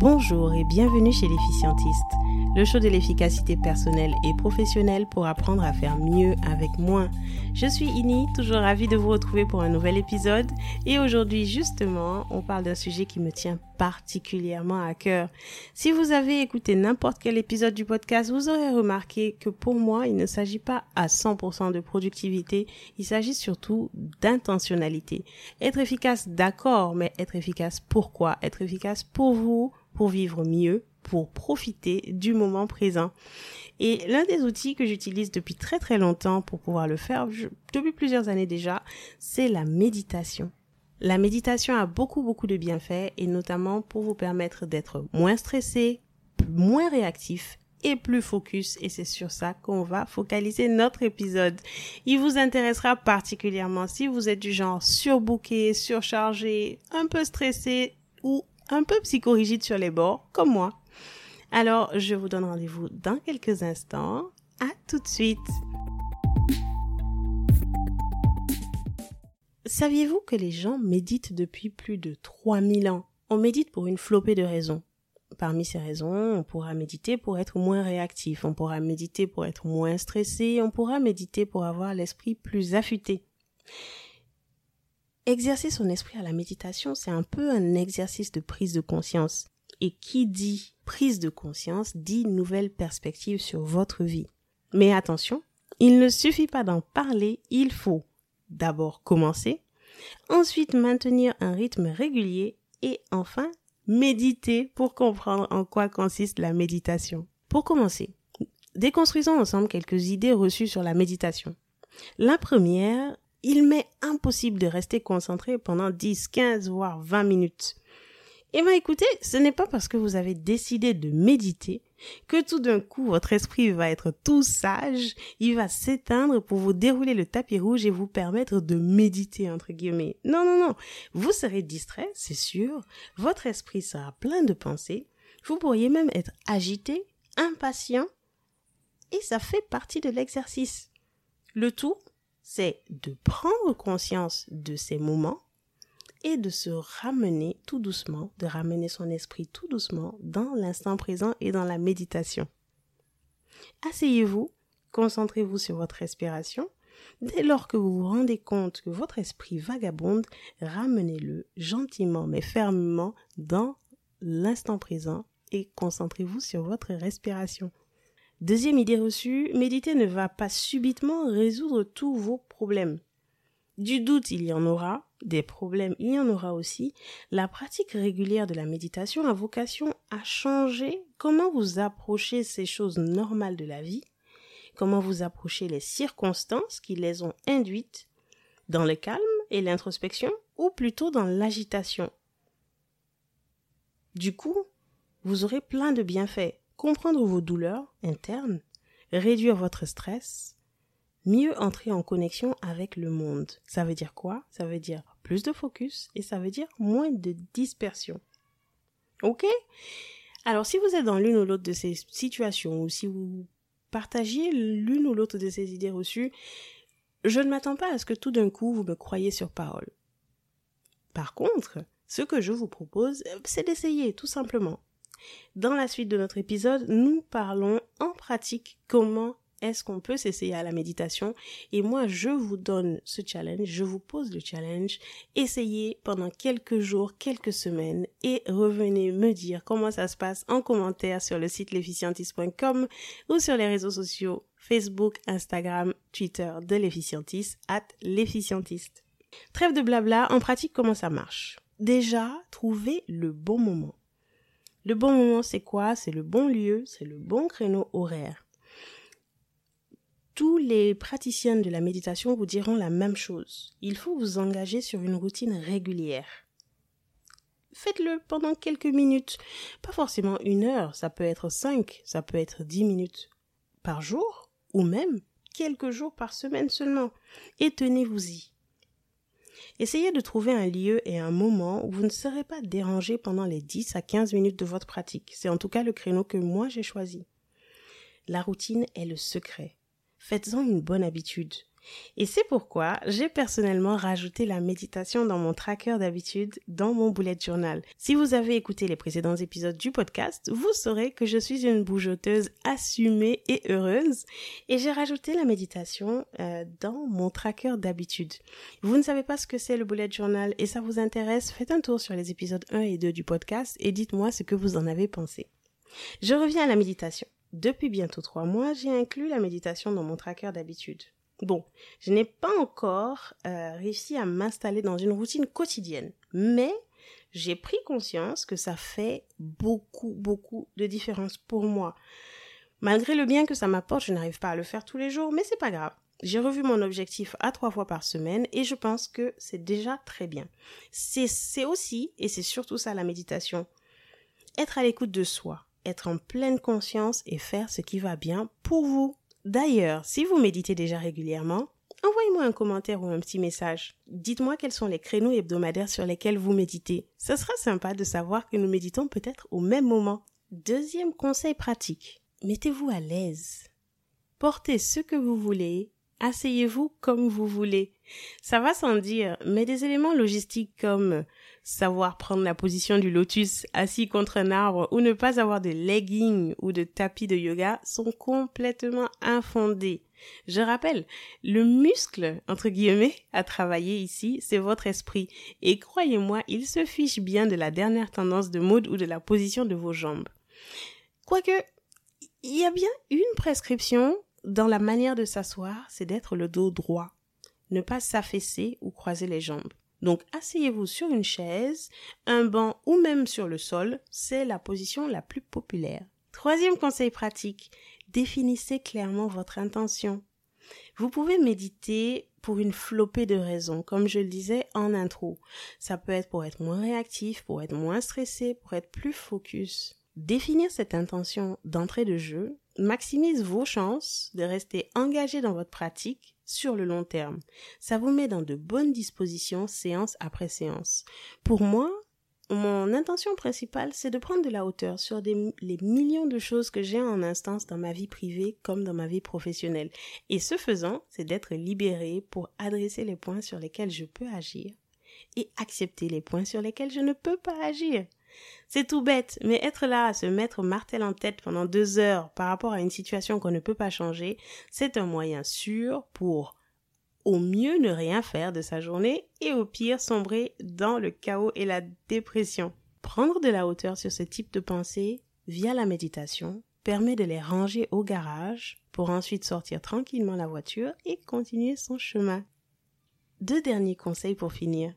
Bonjour et bienvenue chez l'efficientiste, le show de l'efficacité personnelle et professionnelle pour apprendre à faire mieux avec moins. Je suis Ini, toujours ravie de vous retrouver pour un nouvel épisode et aujourd'hui justement on parle d'un sujet qui me tient particulièrement à cœur. Si vous avez écouté n'importe quel épisode du podcast, vous aurez remarqué que pour moi il ne s'agit pas à 100% de productivité, il s'agit surtout d'intentionnalité. Être efficace d'accord, mais être efficace pourquoi? Être efficace pour vous, pour vivre mieux, pour profiter du moment présent. Et l'un des outils que j'utilise depuis très très longtemps pour pouvoir le faire, depuis plusieurs années déjà, c'est la méditation. La méditation a beaucoup beaucoup de bienfaits et notamment pour vous permettre d'être moins stressé, moins réactif et plus focus et c'est sur ça qu'on va focaliser notre épisode. Il vous intéressera particulièrement si vous êtes du genre surbooké, surchargé, un peu stressé ou un peu psychorigide sur les bords, comme moi. Alors, je vous donne rendez-vous dans quelques instants. À tout de suite. Saviez-vous que les gens méditent depuis plus de 3000 ans? On médite pour une flopée de raisons. Parmi ces raisons, on pourra méditer pour être moins réactif, on pourra méditer pour être moins stressé, on pourra méditer pour avoir l'esprit plus affûté. Exercer son esprit à la méditation, c'est un peu un exercice de prise de conscience. Et qui dit prise de conscience dit nouvelle perspective sur votre vie. Mais attention, il ne suffit pas d'en parler, il faut d'abord commencer, ensuite maintenir un rythme régulier et enfin méditer pour comprendre en quoi consiste la méditation. Pour commencer, déconstruisons ensemble quelques idées reçues sur la méditation. La première il m'est impossible de rester concentré pendant 10, 15, voire 20 minutes. Eh bien écoutez, ce n'est pas parce que vous avez décidé de méditer que tout d'un coup votre esprit va être tout sage, il va s'éteindre pour vous dérouler le tapis rouge et vous permettre de méditer entre guillemets. Non, non, non. Vous serez distrait, c'est sûr. Votre esprit sera plein de pensées. Vous pourriez même être agité, impatient. Et ça fait partie de l'exercice. Le tout c'est de prendre conscience de ces moments et de se ramener tout doucement, de ramener son esprit tout doucement dans l'instant présent et dans la méditation. Asseyez-vous, concentrez-vous sur votre respiration. Dès lors que vous vous rendez compte que votre esprit vagabonde, ramenez-le gentiment mais fermement dans l'instant présent et concentrez-vous sur votre respiration. Deuxième idée reçue, méditer ne va pas subitement résoudre tous vos problèmes. Du doute, il y en aura, des problèmes, il y en aura aussi. La pratique régulière de la méditation a vocation à changer comment vous approchez ces choses normales de la vie, comment vous approchez les circonstances qui les ont induites, dans le calme et l'introspection, ou plutôt dans l'agitation. Du coup, vous aurez plein de bienfaits comprendre vos douleurs internes, réduire votre stress, mieux entrer en connexion avec le monde. Ça veut dire quoi? Ça veut dire plus de focus et ça veut dire moins de dispersion. Ok? Alors si vous êtes dans l'une ou l'autre de ces situations ou si vous partagez l'une ou l'autre de ces idées reçues, je ne m'attends pas à ce que tout d'un coup vous me croyez sur parole. Par contre, ce que je vous propose, c'est d'essayer tout simplement. Dans la suite de notre épisode, nous parlons en pratique comment est-ce qu'on peut s'essayer à la méditation et moi je vous donne ce challenge, je vous pose le challenge, essayez pendant quelques jours, quelques semaines et revenez me dire comment ça se passe en commentaire sur le site l'efficientiste.com ou sur les réseaux sociaux Facebook, Instagram, Twitter de l'efficientiste at l'efficientiste. Trêve de blabla, en pratique comment ça marche? Déjà, trouvez le bon moment. Le bon moment, c'est quoi? C'est le bon lieu, c'est le bon créneau horaire. Tous les praticiens de la méditation vous diront la même chose. Il faut vous engager sur une routine régulière. Faites-le pendant quelques minutes, pas forcément une heure, ça peut être cinq, ça peut être dix minutes par jour, ou même quelques jours par semaine seulement, et tenez-vous-y. Essayez de trouver un lieu et un moment où vous ne serez pas dérangé pendant les 10 à 15 minutes de votre pratique. C'est en tout cas le créneau que moi j'ai choisi. La routine est le secret. Faites-en une bonne habitude. Et c'est pourquoi j'ai personnellement rajouté la méditation dans mon tracker d'habitude dans mon bullet journal. Si vous avez écouté les précédents épisodes du podcast, vous saurez que je suis une bougeoteuse assumée et heureuse et j'ai rajouté la méditation euh, dans mon tracker d'habitude. Vous ne savez pas ce que c'est le bullet journal et ça vous intéresse, faites un tour sur les épisodes 1 et 2 du podcast et dites-moi ce que vous en avez pensé. Je reviens à la méditation. Depuis bientôt trois mois, j'ai inclus la méditation dans mon tracker d'habitude. Bon, je n'ai pas encore euh, réussi à m'installer dans une routine quotidienne, mais j'ai pris conscience que ça fait beaucoup, beaucoup de différence pour moi. Malgré le bien que ça m'apporte, je n'arrive pas à le faire tous les jours, mais c'est pas grave. J'ai revu mon objectif à trois fois par semaine et je pense que c'est déjà très bien. C'est aussi, et c'est surtout ça la méditation, être à l'écoute de soi, être en pleine conscience et faire ce qui va bien pour vous. D'ailleurs, si vous méditez déjà régulièrement, envoyez-moi un commentaire ou un petit message. Dites-moi quels sont les créneaux hebdomadaires sur lesquels vous méditez. Ce sera sympa de savoir que nous méditons peut-être au même moment. Deuxième conseil pratique. Mettez-vous à l'aise. Portez ce que vous voulez. Asseyez-vous comme vous voulez. Ça va sans dire, mais des éléments logistiques comme savoir prendre la position du lotus assis contre un arbre ou ne pas avoir de leggings ou de tapis de yoga sont complètement infondés. Je rappelle, le muscle, entre guillemets, à travailler ici, c'est votre esprit. Et croyez-moi, il se fiche bien de la dernière tendance de mode ou de la position de vos jambes. Quoique, il y a bien une prescription dans la manière de s'asseoir, c'est d'être le dos droit. Ne pas s'affaisser ou croiser les jambes. Donc asseyez-vous sur une chaise, un banc ou même sur le sol, c'est la position la plus populaire. Troisième conseil pratique, définissez clairement votre intention. Vous pouvez méditer pour une flopée de raisons, comme je le disais en intro. Ça peut être pour être moins réactif, pour être moins stressé, pour être plus focus. Définir cette intention d'entrée de jeu maximise vos chances de rester engagé dans votre pratique sur le long terme. Ça vous met dans de bonnes dispositions séance après séance. Pour moi, mon intention principale, c'est de prendre de la hauteur sur les millions de choses que j'ai en instance dans ma vie privée comme dans ma vie professionnelle. Et ce faisant, c'est d'être libéré pour adresser les points sur lesquels je peux agir et accepter les points sur lesquels je ne peux pas agir. C'est tout bête, mais être là à se mettre martel en tête pendant deux heures par rapport à une situation qu'on ne peut pas changer, c'est un moyen sûr pour au mieux ne rien faire de sa journée et au pire sombrer dans le chaos et la dépression. Prendre de la hauteur sur ce type de pensée via la méditation permet de les ranger au garage pour ensuite sortir tranquillement la voiture et continuer son chemin. Deux derniers conseils pour finir.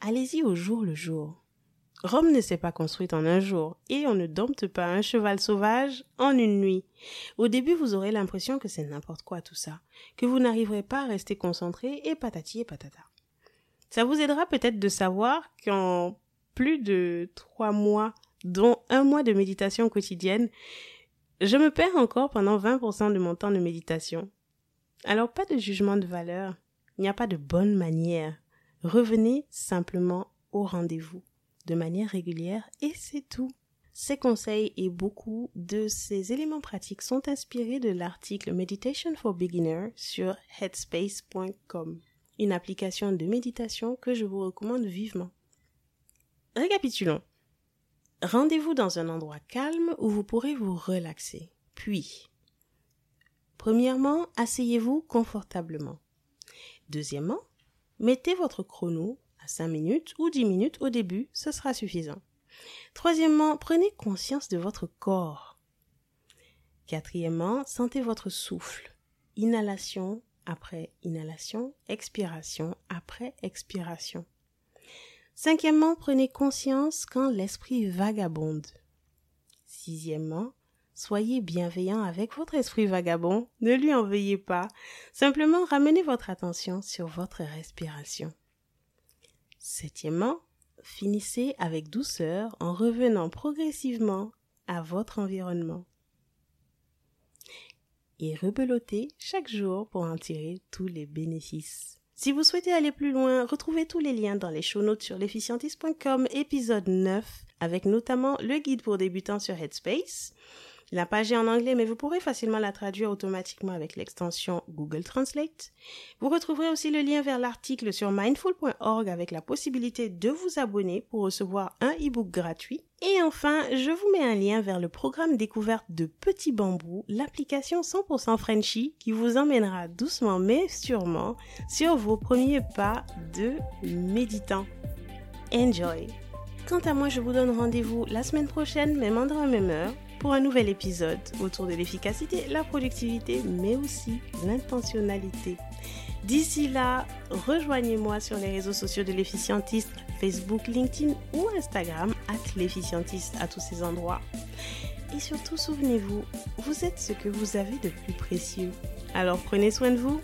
Allez-y au jour le jour. Rome ne s'est pas construite en un jour, et on ne dompte pas un cheval sauvage en une nuit. Au début, vous aurez l'impression que c'est n'importe quoi tout ça, que vous n'arriverez pas à rester concentré et patati et patata. Ça vous aidera peut-être de savoir qu'en plus de trois mois, dont un mois de méditation quotidienne, je me perds encore pendant 20% de mon temps de méditation. Alors pas de jugement de valeur, il n'y a pas de bonne manière. Revenez simplement au rendez-vous de manière régulière et c'est tout. Ces conseils et beaucoup de ces éléments pratiques sont inspirés de l'article Meditation for Beginners sur headspace.com, une application de méditation que je vous recommande vivement. Récapitulons. Rendez-vous dans un endroit calme où vous pourrez vous relaxer. Puis, premièrement, asseyez-vous confortablement. Deuxièmement, mettez votre chrono 5 minutes ou 10 minutes au début, ce sera suffisant. Troisièmement, prenez conscience de votre corps. Quatrièmement, sentez votre souffle. Inhalation après inhalation, expiration après expiration. Cinquièmement, prenez conscience quand l'esprit vagabonde. Sixièmement, soyez bienveillant avec votre esprit vagabond, ne lui en veuillez pas, simplement ramenez votre attention sur votre respiration. Septièmement, finissez avec douceur en revenant progressivement à votre environnement. Et rebelotez chaque jour pour en tirer tous les bénéfices. Si vous souhaitez aller plus loin, retrouvez tous les liens dans les show notes sur l'efficientiste.com épisode 9 avec notamment le guide pour débutants sur Headspace, La page est en anglais, mais vous pourrez facilement la traduire automatiquement avec l'extension Google Translate. Vous retrouverez aussi le lien vers l'article sur mindful.org avec la possibilité de vous abonner pour recevoir un e-book gratuit. Et enfin, je vous mets un lien vers le programme découverte de Petit Bambou, l'application 100% Frenchy qui vous emmènera doucement mais sûrement sur vos premiers pas de méditant. Enjoy! Quant à moi, je vous donne rendez-vous la semaine prochaine, même endroit, même heure, pour un nouvel épisode autour de l'efficacité, la productivité, mais aussi l'intentionnalité. D'ici là, rejoignez-moi sur les réseaux sociaux de l'efficientiste, Facebook, LinkedIn ou Instagram, at l'efficientiste à tous ces endroits. Et surtout, souvenez-vous, vous êtes ce que vous avez de plus précieux. Alors prenez soin de vous